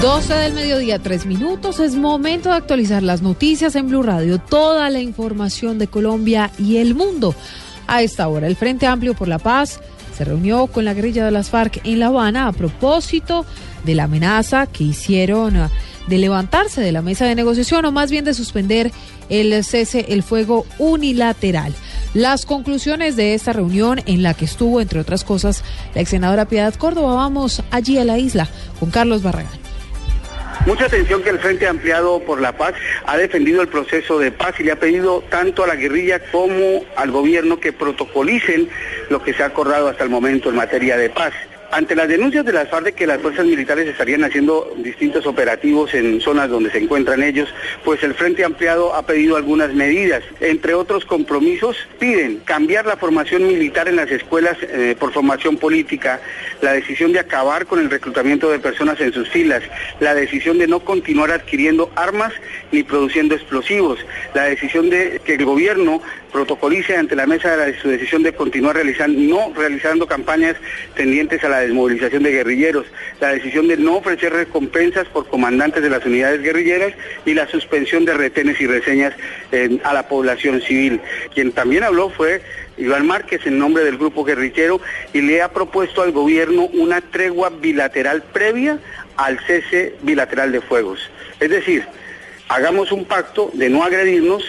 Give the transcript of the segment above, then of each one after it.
12 del mediodía, 3 minutos. Es momento de actualizar las noticias en Blue Radio. Toda la información de Colombia y el mundo. A esta hora, el Frente Amplio por la Paz se reunió con la guerrilla de las FARC en La Habana a propósito de la amenaza que hicieron ah, de levantarse de la mesa de negociación o más bien de suspender el cese el fuego unilateral. Las conclusiones de esta reunión en la que estuvo, entre otras cosas, la ex senadora Piedad Córdoba, vamos allí a la isla con Carlos Barragán. Mucha atención que el Frente Ampliado por la Paz ha defendido el proceso de paz y le ha pedido tanto a la guerrilla como al gobierno que protocolicen lo que se ha acordado hasta el momento en materia de paz. Ante las denuncias de las FARC de que las fuerzas militares estarían haciendo distintos operativos en zonas donde se encuentran ellos, pues el Frente Ampliado ha pedido algunas medidas. Entre otros compromisos, piden cambiar la formación militar en las escuelas eh, por formación política, la decisión de acabar con el reclutamiento de personas en sus filas, la decisión de no continuar adquiriendo armas ni produciendo explosivos, la decisión de que el gobierno protocolice ante la mesa de la, su decisión de continuar realizando, no realizando campañas tendientes a la desmovilización de guerrilleros, la decisión de no ofrecer recompensas por comandantes de las unidades guerrilleras y la suspensión de retenes y reseñas eh, a la población civil. Quien también habló fue Iván Márquez en nombre del grupo guerrillero y le ha propuesto al gobierno una tregua bilateral previa al cese bilateral de fuegos. Es decir, hagamos un pacto de no agredirnos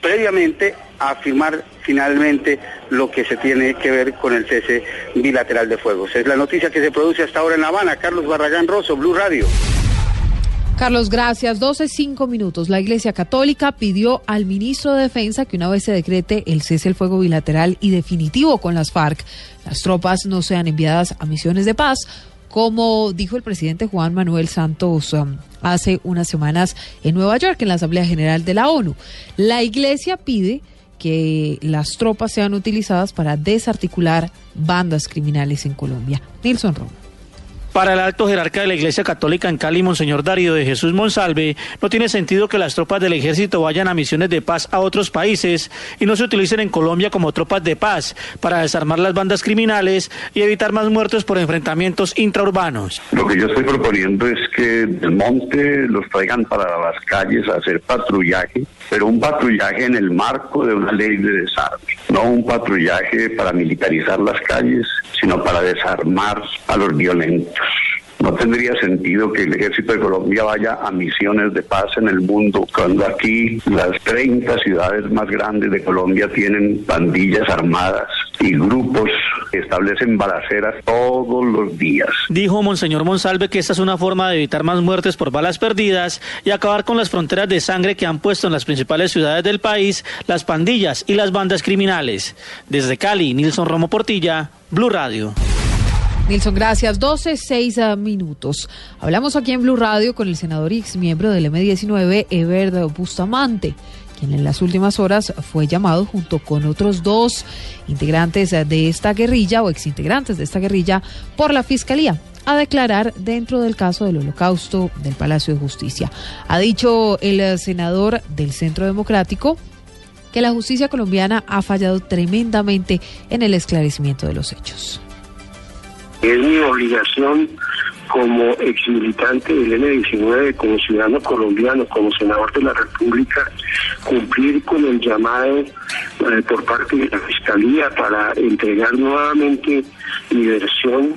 previamente a firmar finalmente lo que se tiene que ver con el cese bilateral de fuegos. Es la noticia que se produce hasta ahora en La Habana. Carlos Barragán Rosso, Blue Radio. Carlos, gracias. 12, 5 minutos. La Iglesia Católica pidió al ministro de Defensa que una vez se decrete el cese del fuego bilateral y definitivo con las FARC, las tropas no sean enviadas a misiones de paz, como dijo el presidente Juan Manuel Santos um, hace unas semanas en Nueva York, en la Asamblea General de la ONU. La Iglesia pide que las tropas sean utilizadas para desarticular bandas criminales en Colombia. Nilson Romo. Para el alto jerarca de la Iglesia Católica en Cali, Monseñor Darío de Jesús Monsalve, no tiene sentido que las tropas del ejército vayan a misiones de paz a otros países y no se utilicen en Colombia como tropas de paz para desarmar las bandas criminales y evitar más muertos por enfrentamientos intraurbanos. Lo que yo estoy proponiendo es que del monte los traigan para las calles a hacer patrullaje, pero un patrullaje en el marco de una ley de desarme, no un patrullaje para militarizar las calles, sino para desarmar a los violentos. No tendría sentido que el ejército de Colombia vaya a misiones de paz en el mundo, cuando aquí las 30 ciudades más grandes de Colombia tienen pandillas armadas y grupos establecen balaceras todos los días. Dijo Monseñor Monsalve que esta es una forma de evitar más muertes por balas perdidas y acabar con las fronteras de sangre que han puesto en las principales ciudades del país las pandillas y las bandas criminales. Desde Cali, Nilson Romo Portilla, Blue Radio. Nilson, gracias. 12, 6 minutos. Hablamos aquí en Blue Radio con el senador ex miembro del M19, Ever Bustamante, quien en las últimas horas fue llamado junto con otros dos integrantes de esta guerrilla o exintegrantes de esta guerrilla por la Fiscalía a declarar dentro del caso del holocausto del Palacio de Justicia. Ha dicho el senador del Centro Democrático que la justicia colombiana ha fallado tremendamente en el esclarecimiento de los hechos. Es mi obligación como ex militante del N19, como ciudadano colombiano, como senador de la República, cumplir con el llamado eh, por parte de la Fiscalía para entregar nuevamente mi versión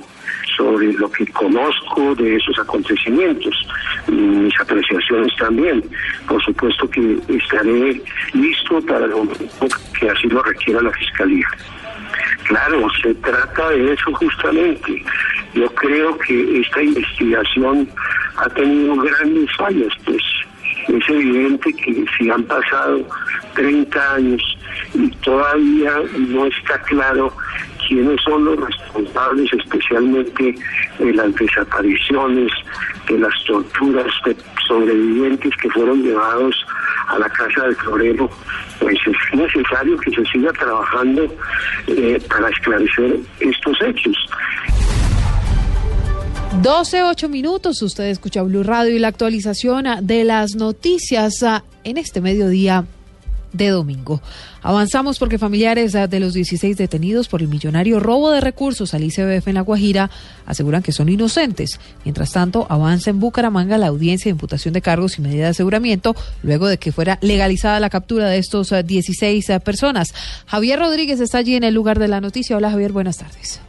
sobre lo que conozco de esos acontecimientos, mis apreciaciones también. Por supuesto que estaré listo para momento que así lo requiera la Fiscalía. Claro, se trata de eso justamente. Yo creo que esta investigación ha tenido grandes fallas, pues es evidente que si han pasado 30 años y todavía no está claro quiénes son los responsables especialmente de las desapariciones, de las torturas de sobrevivientes que fueron llevados a la casa del florero, pues es necesario que se siga trabajando eh, para esclarecer estos hechos. 12, 8 minutos, usted escucha Blue Radio y la actualización de las noticias ah, en este mediodía de domingo. Avanzamos porque familiares de los 16 detenidos por el millonario robo de recursos al ICBF en La Guajira aseguran que son inocentes. Mientras tanto, avanza en Bucaramanga la audiencia de imputación de cargos y medida de aseguramiento luego de que fuera legalizada la captura de estos 16 ah, personas. Javier Rodríguez está allí en el lugar de la noticia. Hola Javier, buenas tardes.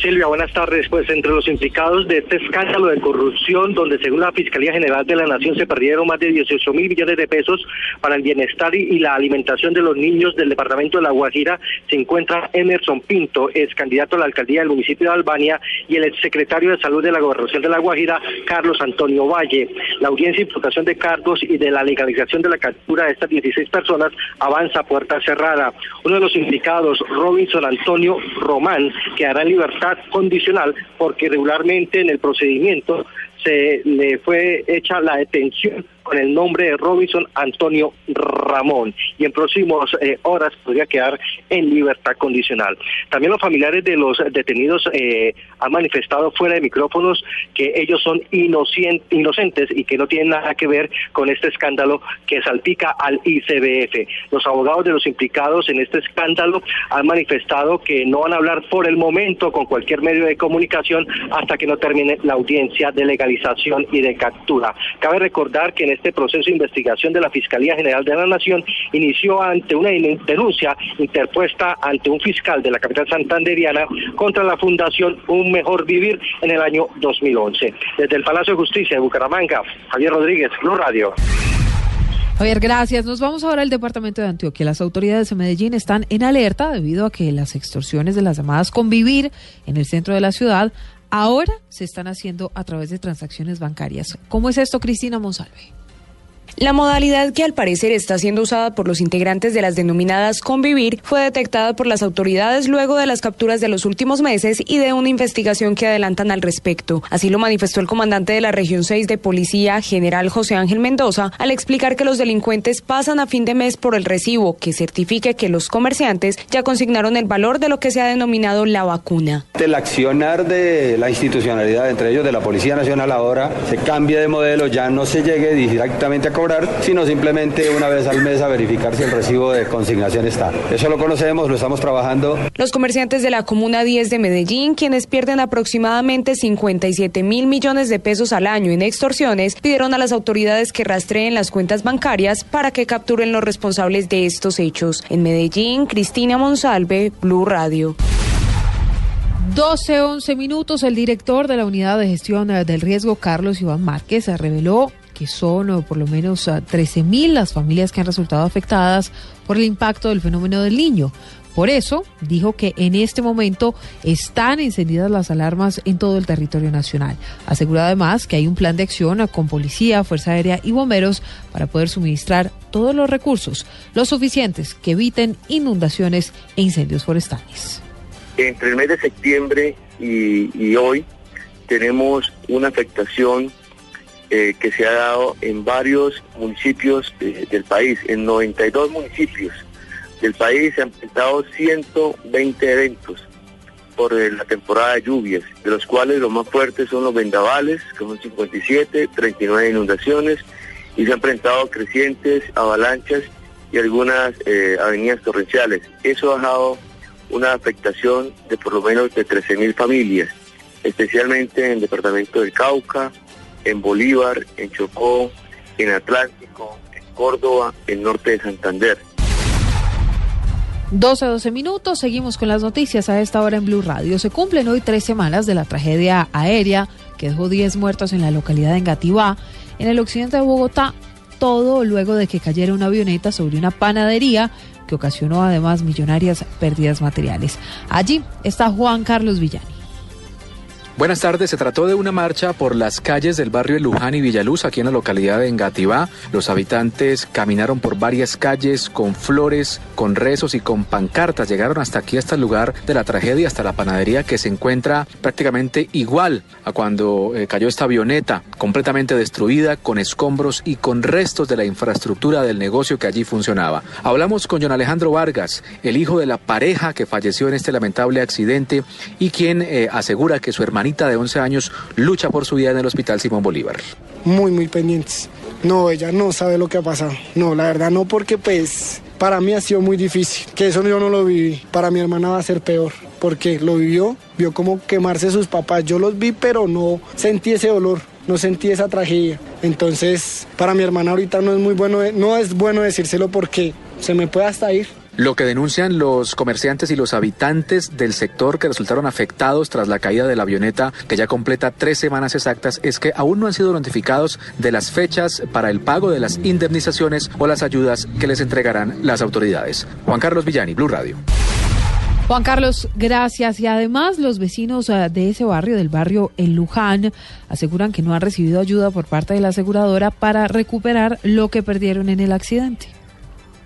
Silvia, buenas tardes. Pues entre los implicados de este escándalo de corrupción, donde según la Fiscalía General de la Nación se perdieron más de 18 mil millones de pesos para el bienestar y, la alimentación de los niños del departamento de La Guajira, se encuentra Emerson Pinto, ex candidato a la alcaldía del municipio de Albania, y el exsecretario de Salud de la Gobernación de La Guajira, Carlos Antonio Valle. La audiencia de imputación de cargos y de la legalización de la captura de estas 16 personas avanza a puerta cerrada. Uno de los implicados, Robinson Antonio Román, quedará en libertad condicional porque regularmente en el procedimiento se le fue hecha la detención con el nombre de Robinson Antonio Ramón y en próximas eh, horas podría quedar en libertad condicional. También los familiares de los detenidos eh, han manifestado fuera de micrófonos que ellos son inocentes y que no tienen nada que ver con este escándalo que salpica al ICBF. Los abogados de los implicados en este escándalo han manifestado que no van a hablar por el momento con cualquier medio de comunicación hasta que no termine la audiencia de legalización y de captura. Cabe recordar que en este proceso de investigación de la Fiscalía General de la Nación inició ante una denuncia interpuesta ante un fiscal de la capital santanderiana contra la Fundación Un Mejor Vivir en el año 2011. Desde el Palacio de Justicia de Bucaramanga, Javier Rodríguez, Blue Radio. Javier, gracias. Nos vamos ahora al departamento de Antioquia. Las autoridades de Medellín están en alerta debido a que las extorsiones de las llamadas Convivir en el centro de la ciudad ahora se están haciendo a través de transacciones bancarias. ¿Cómo es esto, Cristina Monsalve? La modalidad que al parecer está siendo usada por los integrantes de las denominadas Convivir fue detectada por las autoridades luego de las capturas de los últimos meses y de una investigación que adelantan al respecto. Así lo manifestó el comandante de la región 6 de policía, general José Ángel Mendoza, al explicar que los delincuentes pasan a fin de mes por el recibo que certifique que los comerciantes ya consignaron el valor de lo que se ha denominado la vacuna. El accionar de la institucionalidad, entre ellos de la Policía Nacional ahora, se cambia de modelo, ya no se llegue directamente a sino simplemente una vez al mes a verificar si el recibo de consignación está. Eso lo conocemos, lo estamos trabajando. Los comerciantes de la Comuna 10 de Medellín, quienes pierden aproximadamente 57 mil millones de pesos al año en extorsiones, pidieron a las autoridades que rastreen las cuentas bancarias para que capturen los responsables de estos hechos. En Medellín, Cristina Monsalve, Blue Radio. 12, 11 minutos, el director de la Unidad de Gestión del Riesgo, Carlos Iván Márquez, reveló que son por lo menos 13 ah, las familias que han resultado afectadas por el impacto del fenómeno del niño. Por eso dijo que en este momento están encendidas las alarmas en todo el territorio nacional. Aseguró además que hay un plan de acción con policía, Fuerza Aérea y bomberos para poder suministrar todos los recursos, lo suficientes que eviten inundaciones e incendios forestales. Entre el mes de septiembre y hoy tenemos una afectación eh, que se ha dado en varios municipios eh, del país, en 92 municipios del país se han presentado 120 eventos por eh, la temporada de lluvias, de los cuales los más fuertes son los vendavales, que son 57, 39 inundaciones, y se han presentado crecientes, avalanchas y algunas avenidas torrenciales. Eso ha dejado una afectación de por lo menos de 13.000 familias, especialmente en el departamento del Cauca, en Bolívar, en Chocó, en Atlántico, en Córdoba, en norte de Santander. 12 12 minutos, seguimos con las noticias a esta hora en Blue Radio. Se cumplen hoy tres semanas de la tragedia aérea que dejó 10 muertos en la localidad de Engativá, en el occidente de Bogotá, todo luego de que cayera una avioneta sobre una panadería que ocasionó además millonarias pérdidas materiales. Allí está Juan Carlos Villani. Buenas tardes. Se trató de una marcha por las calles del barrio Luján y Villaluz, aquí en la localidad de Engativá. Los habitantes caminaron por varias calles con flores, con rezos y con pancartas. Llegaron hasta aquí, hasta el lugar de la tragedia, hasta la panadería que se encuentra prácticamente igual a cuando eh, cayó esta avioneta, completamente destruida, con escombros y con restos de la infraestructura del negocio que allí funcionaba. Hablamos con John Alejandro Vargas, el hijo de la pareja que falleció en este lamentable accidente y quien eh, asegura que su hermano de 11 años lucha por su vida en el Hospital Simón Bolívar. Muy, muy pendientes. No, ella no sabe lo que ha pasado. No, la verdad no, porque pues para mí ha sido muy difícil. Que eso yo no lo viví. Para mi hermana va a ser peor. Porque lo vivió, vio como quemarse sus papás. Yo los vi, pero no sentí ese dolor no sentí esa tragedia. Entonces, para mi hermana ahorita no es muy bueno, no es bueno decírselo porque se me puede hasta ir. Lo que denuncian los comerciantes y los habitantes del sector que resultaron afectados tras la caída de la avioneta, que ya completa tres semanas exactas, es que aún no han sido notificados de las fechas para el pago de las indemnizaciones o las ayudas que les entregarán las autoridades. Juan Carlos Villani, Blue Radio. Juan Carlos, gracias. Y además los vecinos eh, de ese barrio, del barrio El Luján, aseguran que no han recibido ayuda por parte de la aseguradora para recuperar lo que perdieron en el accidente.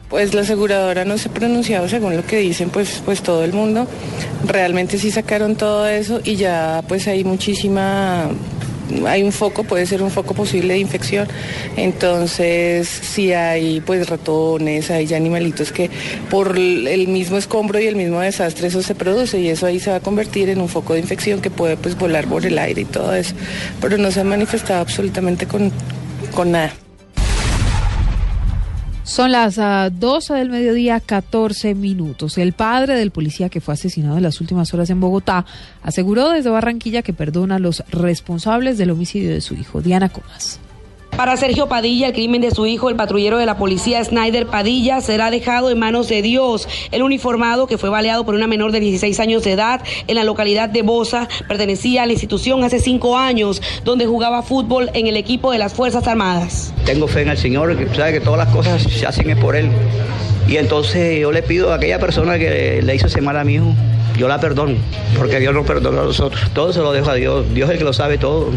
Pues la aseguradora no se ha pronunciado según lo que dicen pues, pues todo el mundo. Realmente sí sacaron todo eso y ya pues hay muchísima hay un foco, puede ser un foco posible de infección. Entonces, si hay pues ratones, hay animalitos que por el mismo escombro y el mismo desastre eso se produce y eso ahí se va a convertir en un foco de infección que puede pues volar por el aire y todo eso. Pero no se ha manifestado absolutamente con, con nada. Son las 12 ah, del mediodía, 14 minutos. El padre del policía que fue asesinado en las últimas horas en Bogotá aseguró desde Barranquilla que perdona a los responsables del homicidio de su hijo, Diana Comas. Para Sergio Padilla, el crimen de su hijo, el patrullero de la policía Snyder Padilla, será dejado en manos de Dios. El uniformado, que fue baleado por una menor de 16 años de edad en la localidad de Bosa, pertenecía a la institución hace cinco años, donde jugaba fútbol en el equipo de las Fuerzas Armadas. Tengo fe en el Señor, que sabe que todas las cosas se hacen es por Él. Y entonces yo le pido a aquella persona que le hizo ese mal a mi hijo, yo la perdono, porque Dios nos perdona a nosotros. Todo se lo dejo a Dios. Dios es el que lo sabe todo.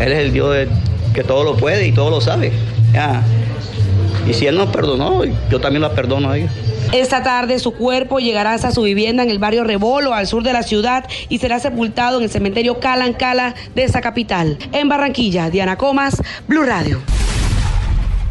Él es el Dios de que todo lo puede y todo lo sabe. Y si él nos perdonó, yo también la perdono a ella. Esta tarde su cuerpo llegará hasta su vivienda en el barrio Rebolo, al sur de la ciudad, y será sepultado en el cementerio Calancala de esa capital. En Barranquilla, Diana Comas, Blue Radio.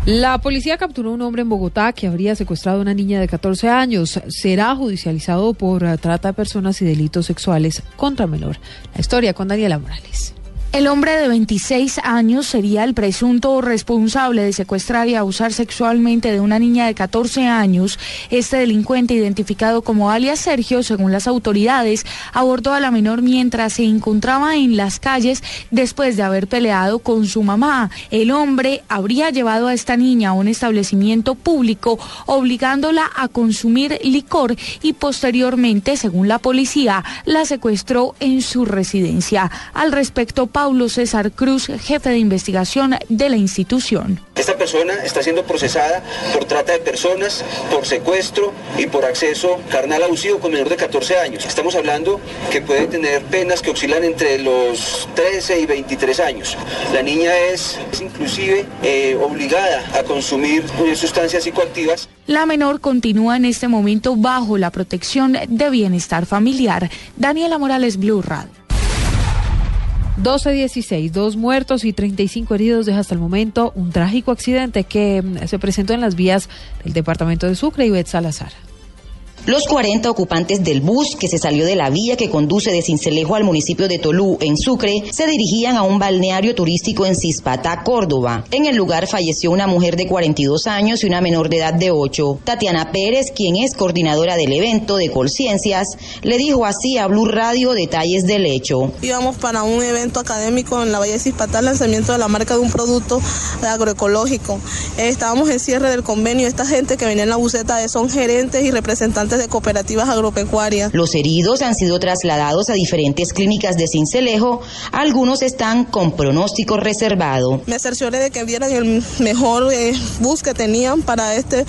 La policía capturó a un hombre en Bogotá que habría secuestrado a una niña de 14 años. Será judicializado por eh, trata de personas y delitos sexuales contra menor. La historia con Daniela Morales. El hombre de 26 años sería el presunto responsable de secuestrar y abusar sexualmente de una niña de 14 años. Este delincuente, identificado como alias Sergio, según las autoridades, abordó a la menor mientras se encontraba en las calles después de haber peleado con su mamá. El hombre habría llevado a esta niña a un establecimiento público, obligándola a consumir licor y posteriormente, según la policía, la secuestró en su residencia. Al respecto, Paulo César Cruz, jefe de investigación de la institución. Esta persona está siendo procesada por trata de personas, por secuestro y por acceso carnal abusivo con menor de 14 años. Estamos hablando que puede tener penas que oscilan entre los 13 y 23 años. La niña es, inclusive eh, obligada a consumir sustancias psicoactivas. La menor continúa en este momento bajo la protección de bienestar familiar. Daniela Morales Blue Radio. 12-16, dos muertos y 35 heridos deja hasta el momento un trágico accidente que mm, se presentó en las vías del departamento de Sucre y Bet Salazar. Los 40 ocupantes del bus que se salió de la vía que conduce de Cincelejo al municipio de Tolú, en Sucre, se dirigían a un balneario turístico en Cispatá, Córdoba. En el lugar falleció una mujer de 42 años y una menor de edad de 8. Tatiana Pérez, quien es coordinadora del evento de Colciencias, le dijo así a Blue Radio detalles del hecho. Íbamos para un evento académico en la Valle de Cispatá, lanzamiento de la marca de un producto agroecológico. estábamos en cierre del convenio. Esta gente que venía en la buceta son gerentes y representantes representantes de cooperativas agropecuarias. Los heridos han sido trasladados a diferentes clínicas de Cincelejo, algunos están con pronóstico reservado. Me cercioré de que vieran el mejor eh, bus que tenían para este,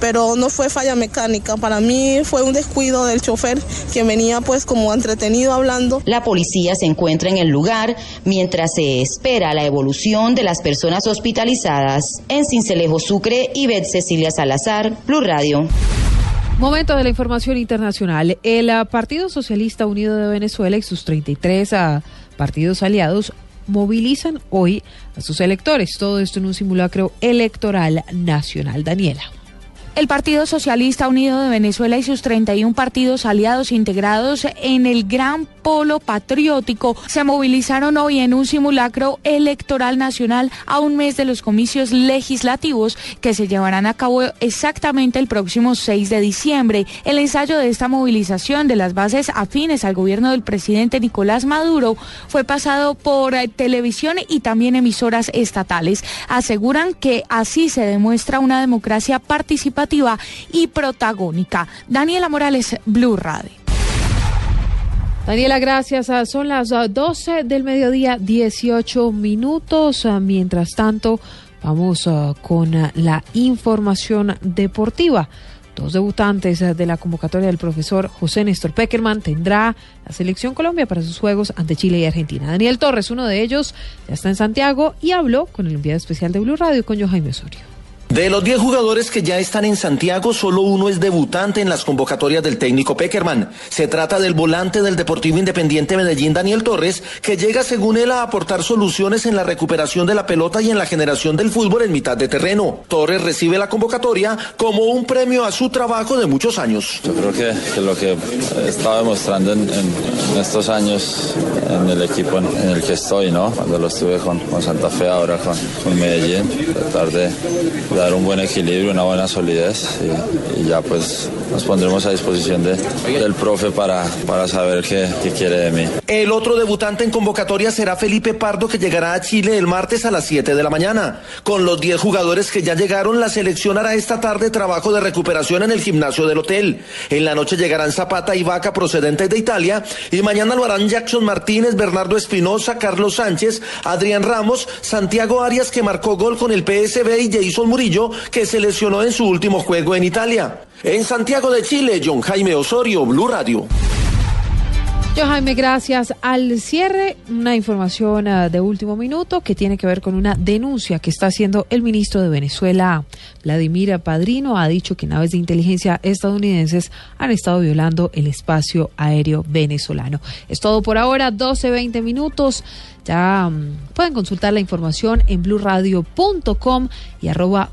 pero no fue falla mecánica, para mí fue un descuido del chofer que venía pues como entretenido hablando. La policía se encuentra en el lugar mientras se espera la evolución de las personas hospitalizadas. En Cincelejo Sucre, Ivette Cecilia Salazar, Blue Radio. Momento de la información internacional. El uh, Partido Socialista Unido de Venezuela y sus 33 uh, partidos aliados movilizan hoy a sus electores. Todo esto en un simulacro electoral nacional. Daniela. El Partido Socialista Unido de Venezuela y sus 31 partidos aliados integrados en el Gran Polo Patriótico se movilizaron hoy en un simulacro electoral nacional a un mes de los comicios legislativos que se llevarán a cabo exactamente el próximo 6 de diciembre. El ensayo de esta movilización de las bases afines al gobierno del presidente Nicolás Maduro fue pasado por eh, televisión y también emisoras estatales. Aseguran que así se demuestra una democracia participativa y protagónica. Daniela Morales, Blue Radio. Daniela, gracias. Son las 12 del mediodía, 18 minutos. Mientras tanto, vamos con la información deportiva. Dos debutantes de la convocatoria del profesor José Néstor Peckerman tendrá la selección Colombia para sus juegos ante Chile y Argentina. Daniel Torres, uno de ellos, ya está en Santiago y habló con el enviado especial de Blue Radio, con Jaime Osorio. De los 10 jugadores que ya están en Santiago, solo uno es debutante en las convocatorias del técnico Peckerman. Se trata del volante del Deportivo Independiente Medellín, Daniel Torres, que llega, según él, a aportar soluciones en la recuperación de la pelota y en la generación del fútbol en mitad de terreno. Torres recibe la convocatoria como un premio a su trabajo de muchos años. Yo creo que, lo que he estado demostrando en, estos años en el equipo en, el que estoy, ¿no? Cuando lo estuve con, con Santa Fe, ahora con, con Medellín, tratar de dar un buen equilibrio, una buena solidez y, ya pues nos pondremos a disposición de, del profe para, para saber qué, qué, quiere de mí. El otro debutante en convocatoria será Felipe Pardo que llegará a Chile el martes a las 7 de la mañana. Con los 10 jugadores que ya llegaron, la selección hará esta tarde trabajo de recuperación en el gimnasio del hotel. En la noche llegarán Zapata y Vaca procedentes de Italia y mañana lo harán Jackson Martínez, Bernardo Espinosa, Carlos Sánchez, Adrián Ramos, Santiago Arias que marcó gol con el PSB y Jason Murillo que se lesionó en su último juego en Italia. En Santiago de Chile, John Jaime Osorio, Blue Radio. Yo, Jaime, gracias. Al cierre, una información uh, de último minuto que tiene que ver con una denuncia que está haciendo el ministro de Venezuela, Vladimir Padrino. Ha dicho que naves de inteligencia estadounidenses han estado violando el espacio aéreo venezolano. Es todo por ahora, 12, 20 minutos. Ya um, pueden consultar la información en blurradio.com y arroba